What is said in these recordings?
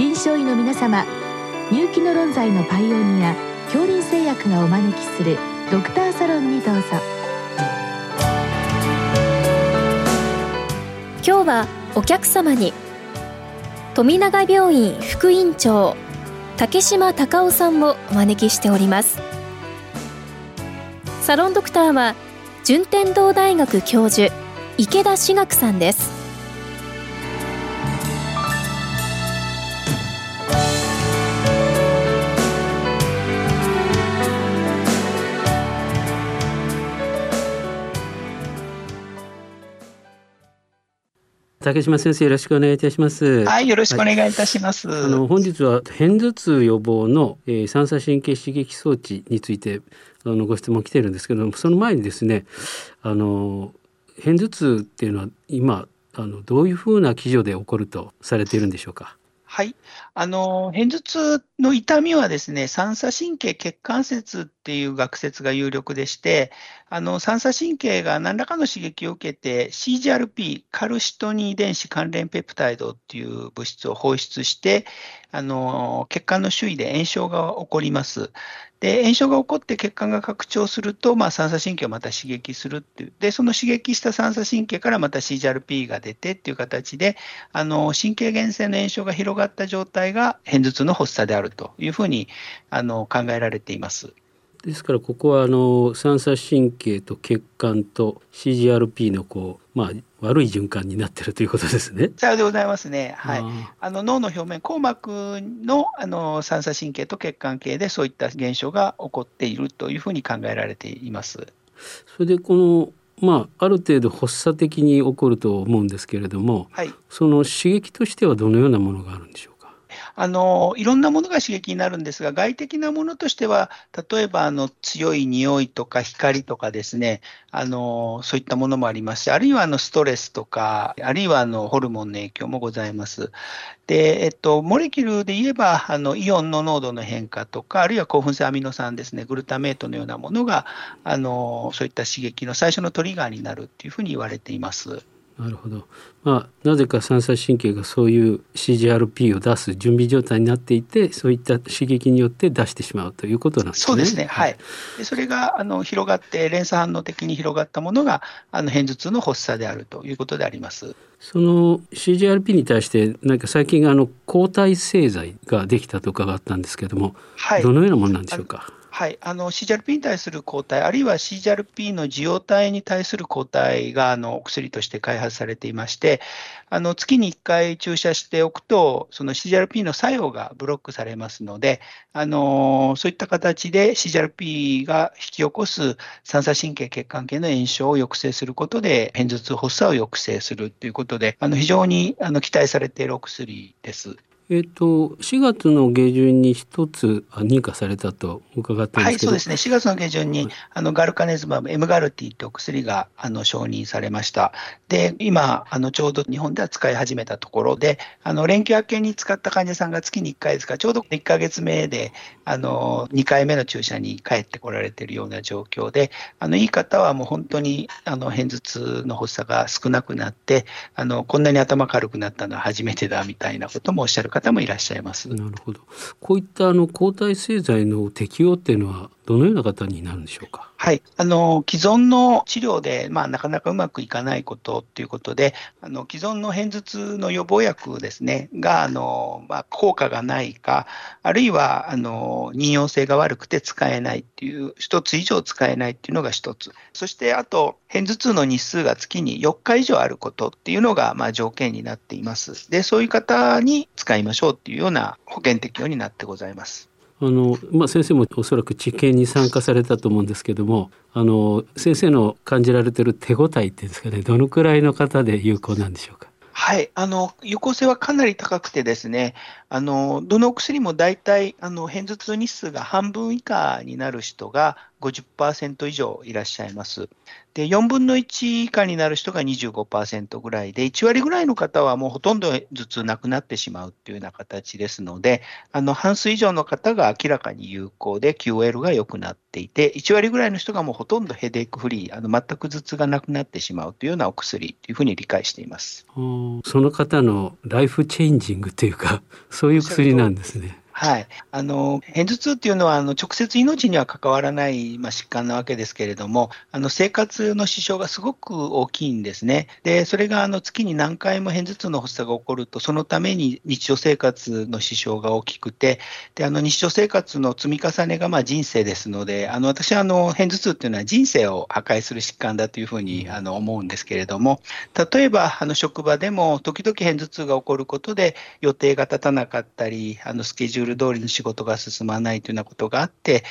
臨床医の皆様入気の論剤のパイオニア恐林製薬がお招きするドクターサロンにどうぞ。今日はお客様に富永病院副院長竹島隆夫さんをお招きしております。サロンドクターは順天堂大学教授池田志学さんです。竹島先生よろしくお願いいたします。はい、よろしくお願いいたします。はい、あの本日は片頭痛予防の、えー、三叉神経刺激装置についてあのご質問来てるんですけども、その前にですね、あの片頭痛っていうのは今あのどういうふうな基準で起こるとされているんでしょうか？はい。あの、片頭痛の痛みはですね、三叉神経血管節っていう学説が有力でして、あの、三叉神経が何らかの刺激を受けて CGRP、カルシトニ遺伝子関連ペプタイドっていう物質を放出して、あの、血管の周囲で炎症が起こります。で、炎症が起こって血管が拡張すると、まあ、三叉神経をまた刺激するっていう。で、その刺激した三叉神経からまた CGRP が出てっていう形で、あの、神経原性の炎症が広がった状態が片頭痛の発作であるというふうにあの考えられています。ですからここはあの三叉神経と血管と CGRP のこう、まあ、悪い循環になっているということですね。さようでございますね。はい。あの脳の表面、硬膜のあの三叉神経と血管系でそういった現象が起こっているというふうに考えられています。それでこのまあ、ある程度発作的に起こると思うんですけれども、はい、その刺激としてはどのようなものがあるんでしょうあのいろんなものが刺激になるんですが、外的なものとしては、例えばあの強い匂いとか光とかですね、あのそういったものもありますし、あるいはあのストレスとか、あるいはあのホルモンの影響もございます。で、えっと、モレキュルで言えば、あのイオンの濃度の変化とか、あるいは興奮性アミノ酸ですね、グルタメートのようなものが、あのそういった刺激の最初のトリガーになるっていうふうに言われています。なるほど。まあ、なぜか三叉神経がそういう CGRP を出す準備状態になっていてそういった刺激によって出してしまうということなんですね。そうですね、はい、でそれがあの広がって連鎖反応的に広がったものがあの片頭痛の発作であるということであります。その CGRP に対して何か最近あの抗体製剤ができたと伺ったんですけれども、はい、どのようなものなんでしょうか？はい、あの CGRP に対する抗体、あるいは CGRP の受容体に対する抗体があのお薬として開発されていまして、あの月に1回注射しておくと、その CGRP の作用がブロックされますので、あのそういった形で CGRP が引き起こす三叉神経血管系の炎症を抑制することで、片頭痛発作を抑制するということで、あの非常にあの期待されているお薬です。えっ、と4月の下旬に一つ認可されたと伺ってはい、そうですね。4月の下旬に、あのガルカネズマブ、エムガルティってお薬があの承認されました。で、今あのちょうど日本では使い始めたところで、あの連休明けに使った患者さんが月に1回ですから、ちょうど1ヶ月目であの2回目の注射に帰ってこられているような状況で、あのいい方はもう本当にあの片頭痛の発作が少なくなって、あのこんなに頭軽くなったのは初めてだみたいなこともおっしゃる方方もいらっしゃいます。なるほど。こういったあの抗体製剤の適用っていうのはどのような方になるんでしょうか？はい、あの既存の治療で、まあ、なかなかうまくいかないことということで、あの既存の片頭痛の予防薬ですねがあの、まあ、効果がないか、あるいはあの妊用性が悪くて使えないっていう、一つ以上使えないっていうのが一つ、そしてあと、片頭痛の日数が月に4日以上あることっていうのが、まあ、条件になっています。で、そういう方に使いましょうっていうような保険適用になってございます。あのまあ、先生もおそらく治験に参加されたと思うんですけどもあの先生の感じられてる手応えっていうんですかねどのくらいの方で有効なんでしょうか？はい、あの有効性はかなり高くてですね、あのどの薬も大体あの片頭痛日数が半分以下になる人が50%以上いらっしゃいます。で、4分の1以下になる人が25%ぐらいで、1割ぐらいの方はもうほとんど頭痛なくなってしまうっていうような形ですので、あの、半数以上の方が明らかに有効で QOL が良くなっていて、1割ぐらいの人がもうほとんどヘデークフリー、あの、全く頭痛がなくなってしまうというようなお薬というふうに理解しています。その方のライフチェンジングというか、そういう薬なんですね。はい。あの、片頭痛っていうのは、あの、直接命には関わらない、まあ、疾患なわけですけれども、あの、生活の支障がすごく大きいんですね。で、それが、あの、月に何回も片頭痛の発作が起こると、そのために日常生活の支障が大きくて、で、あの、日常生活の積み重ねが、まあ、人生ですので、あの、私は、あの、片頭痛っていうのは人生を破壊する疾患だというふうに、あの、思うんですけれども、例えば、あの、職場でも、時々片頭痛が起こることで、予定が立たなかったり、あの、スケジュールル通りの仕事が進まないというようなことがあって、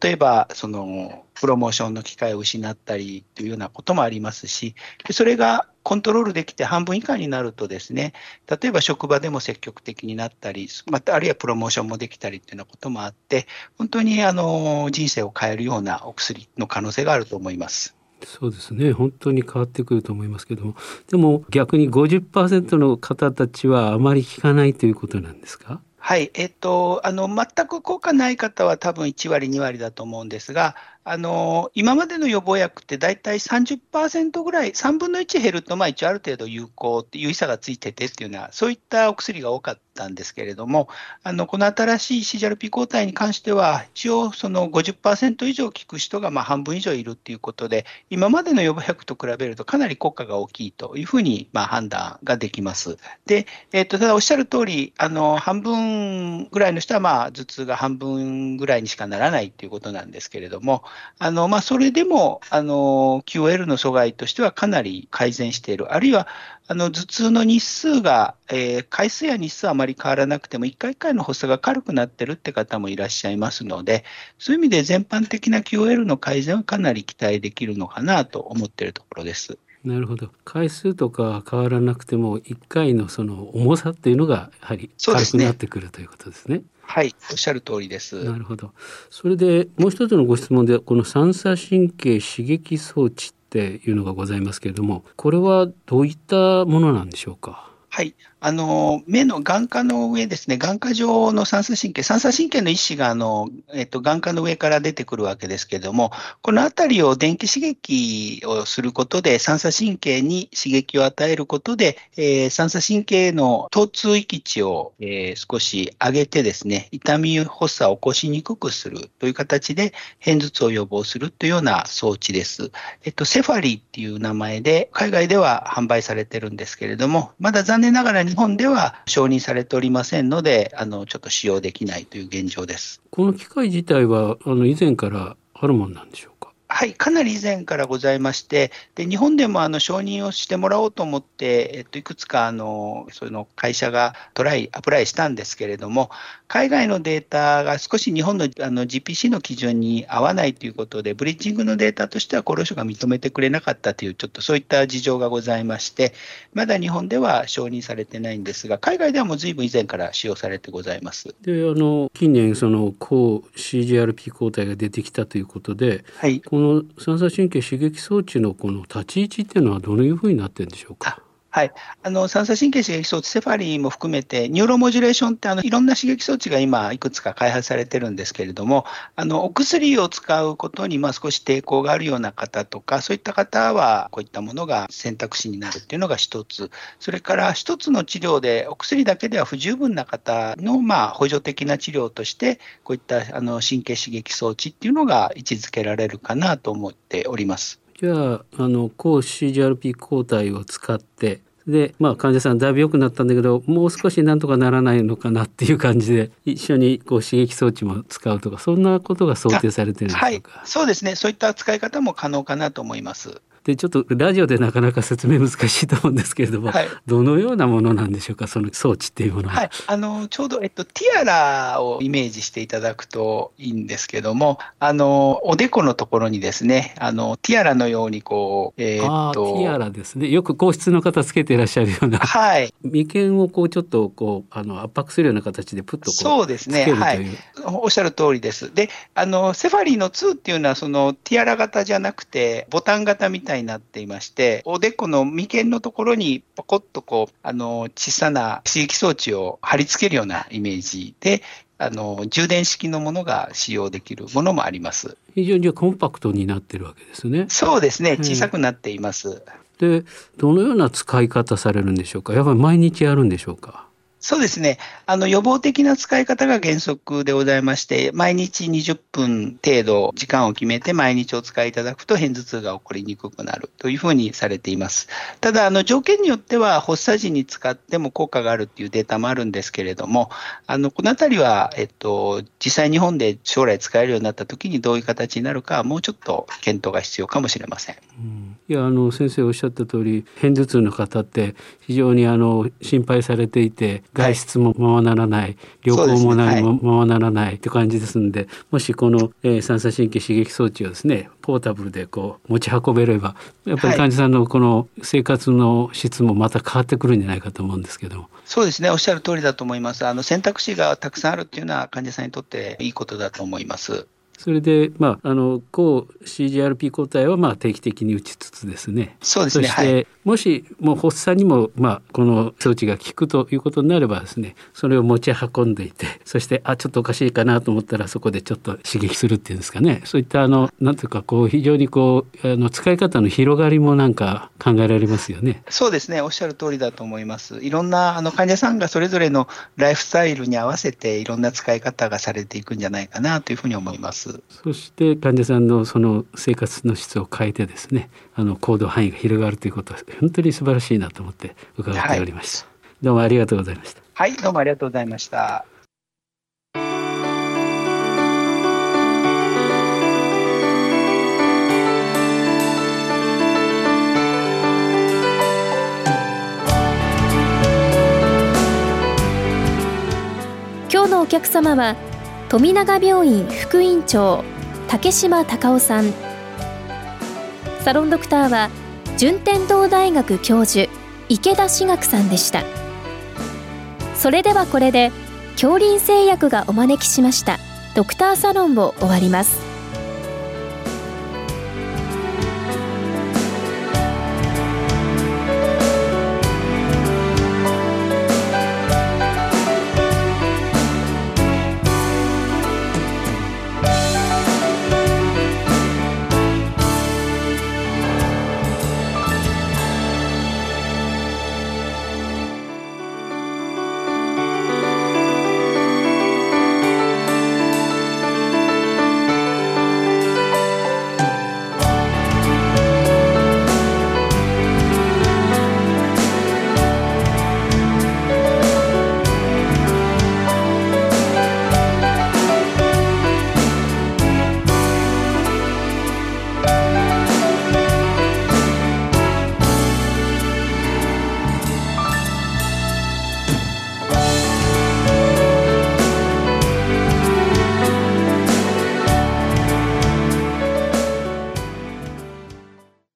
例えば、その、プロモーションの機会を失ったりというようなこともありますし、それがコントロールできて半分以下になるとですね、例えば職場でも積極的になったり、またあるいはプロモーションもできたりというようなこともあって、本当にあの人生を変えるようなお薬の可能性があると思います。そうですね。本当に変わってくると思いますけども。でも逆に50%の方たちはあまり効かないということなんですか？はい、えっと、あの全く効果ない方は多分1割、2割だと思うんですが、あの今までの予防薬って大体30%ぐらい、3分の1減ると、まあ、一応ある程度有効、有意差がついててっていうのは、そういったお薬が多かったんですけれども、あのこの新しい CGRP 抗体に関しては、一応その50%以上効く人がまあ半分以上いるっていうことで、今までの予防薬と比べるとかなり効果が大きいというふうにまあ判断ができます。で、えー、とただおっしゃる通り、あの半分ぐらいの人はまあ頭痛が半分ぐらいにしかならないということなんですけれども、あの、まあ、それでも、あの、QOL の阻害としてはかなり改善している。あるいは、あの、頭痛の日数が、えー、回数や日数はあまり変わらなくても、1回1回の発作が軽くなってるって方もいらっしゃいますので、そういう意味で全般的な QOL の改善はかなり期待できるのかなと思っているところです。なるほど回数とか変わらなくても1回のその重さっていうのがやはり軽くなってくる、ということですね。はい、おっしゃる通りです。なるほど。それでもう一つのご質問でこの三叉神経刺激装置っていうのがございますけれども、これはどういったものなんでしょうか？はい。あの、目の眼下の上ですね、眼下上の三叉神経、三叉神経の一種が、あの、えっと、眼下の上から出てくるわけですけれども、このあたりを電気刺激をすることで、三叉神経に刺激を与えることで、えー、三叉神経の疼痛域値を、えー、少し上げてですね、痛み発作を起こしにくくするという形で、片頭痛を予防するというような装置です。えっと、セファリーっていう名前で、海外では販売されてるんですけれども、まだ残念ながら日本では承認されておりませんので、あのちょっと使用できないという現状です。この機械自体はあの以前からあるものなんでしょうはい、かなり以前からございまして、で日本でもあの承認をしてもらおうと思って、えっと、いくつかあのその会社がトライ、アプライしたんですけれども、海外のデータが少し日本のあの GPC の基準に合わないということで、ブリッジングのデータとしては厚労省が認めてくれなかったという、ちょっとそういった事情がございまして、まだ日本では承認されてないんですが、海外ではもうずいぶん以前から使用されてございます。であの近年、その抗 CGRP 抗体が出てきたということで、はい、この三叉神経刺激装置のこの立ち位置っていうのはどういうふうになってるんでしょうか？はい、あの三叉神経刺激装置、セファリーも含めて、ニューロモジュレーションってあのいろんな刺激装置が今、いくつか開発されてるんですけれども、あのお薬を使うことにまあ少し抵抗があるような方とか、そういった方は、こういったものが選択肢になるっていうのが一つ、それから一つの治療で、お薬だけでは不十分な方のまあ補助的な治療として、こういったあの神経刺激装置っていうのが位置づけられるかなと思っております。じゃああの抗 CGRP 抗体を使ってでまあ患者さんだいぶ良くなったんだけどもう少しなんとかならないのかなっていう感じで一緒にこう刺激装置も使うとかそんなことが想定されてるんでしょうか、はい、そうですねそういった使い方も可能かなと思います。でちょっとラジオでなかなか説明難しいと思うんですけれども、はい、どのようなものなんでしょうか？その装置っていうものは。はい、あのちょうど、えっと、ティアラをイメージしていただくといいんですけどもあのおでこのところにですねあのティアラのようにこう、えー、っとティアラですね。よく皇室の方つけていらっしゃるような、はい、眉間をこうちょっとこうあの圧迫するような形でプッとこうそうですね。はい。おっしゃる通りです。であのセファリーの2っていうのはそのティアラ型じゃなくてボタン型みたいになっていましておでこの眉間のところにポコッとこうあの小さな刺激装置を貼り付けるようなイメージであの充電式のものが使用できるものもあります。非常にコンパクトになってるわけですね。そうですね。小さくなっています。で、どのような使い方されるんでしょうか？やっぱり毎日やるんでしょうか？そうですね。あの、予防的な使い方が原則でございまして、毎日20分程度時間を決めて毎日お使いいただくと片頭痛が起こりにくくなるというふうにされています。ただ、あの、条件によっては発作時に使っても効果があるっていうデータもあるんですけれども、あの、このあたりは、えっと、実際日本で将来使えるようになった時にどういう形になるか、もうちょっと検討が必要かもしれません。うんいやあの先生おっしゃった通り片頭痛の方って非常にあの心配されていて外出もままならない、はい、旅行も何もままならないって感じですんで、もしこの、えー、三叉神経刺激装置をですねポータブルでこう持ち運べればやっぱり患者さんのこの生活の質もまた変わってくるんじゃないかと思うんですけどそうですね。おっしゃる通りだと思います。あの選択肢がたくさんあるっていうのは患者さんにとっていいことだと思いますそれで、まあ、あの抗 CGRP 抗体はまあ定期的に打ちつつですねそうですねそして、はい、もしもう発作にも、まあ、この装置が効くということになればですねそれを持ち運んでいてそしてあちょっとおかしいかなと思ったらそこでちょっと刺激するっていうんですかねそういったあのなんていうかこう非常にこうあの使い方の広がりもなんか考えられますよね。そうですねおっしゃる通りだと思います。いろんなあの患者さんがそれぞれのライフスタイルに合わせていろんな使い方がされていくんじゃないかなというふうに思います。そして患者さんのその生活の質を変えてですねあの行動範囲が広がるということは本当に素晴らしいなと思って伺っておりました、はい、どうもありがとうございました。はいどうもありがとうございました。今日のお客様は富永病院副院長竹島隆夫さん。サロンドクターは順天堂大学教授池田志学さんでした。それではこれで恐林製薬がお招きしましたドクターサロンを終わります。